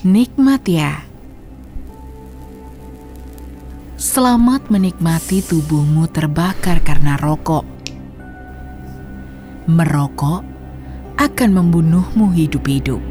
Nikmat ya. Selamat menikmati tubuhmu terbakar karena rokok. Merokok akan membunuhmu hidup-hidup.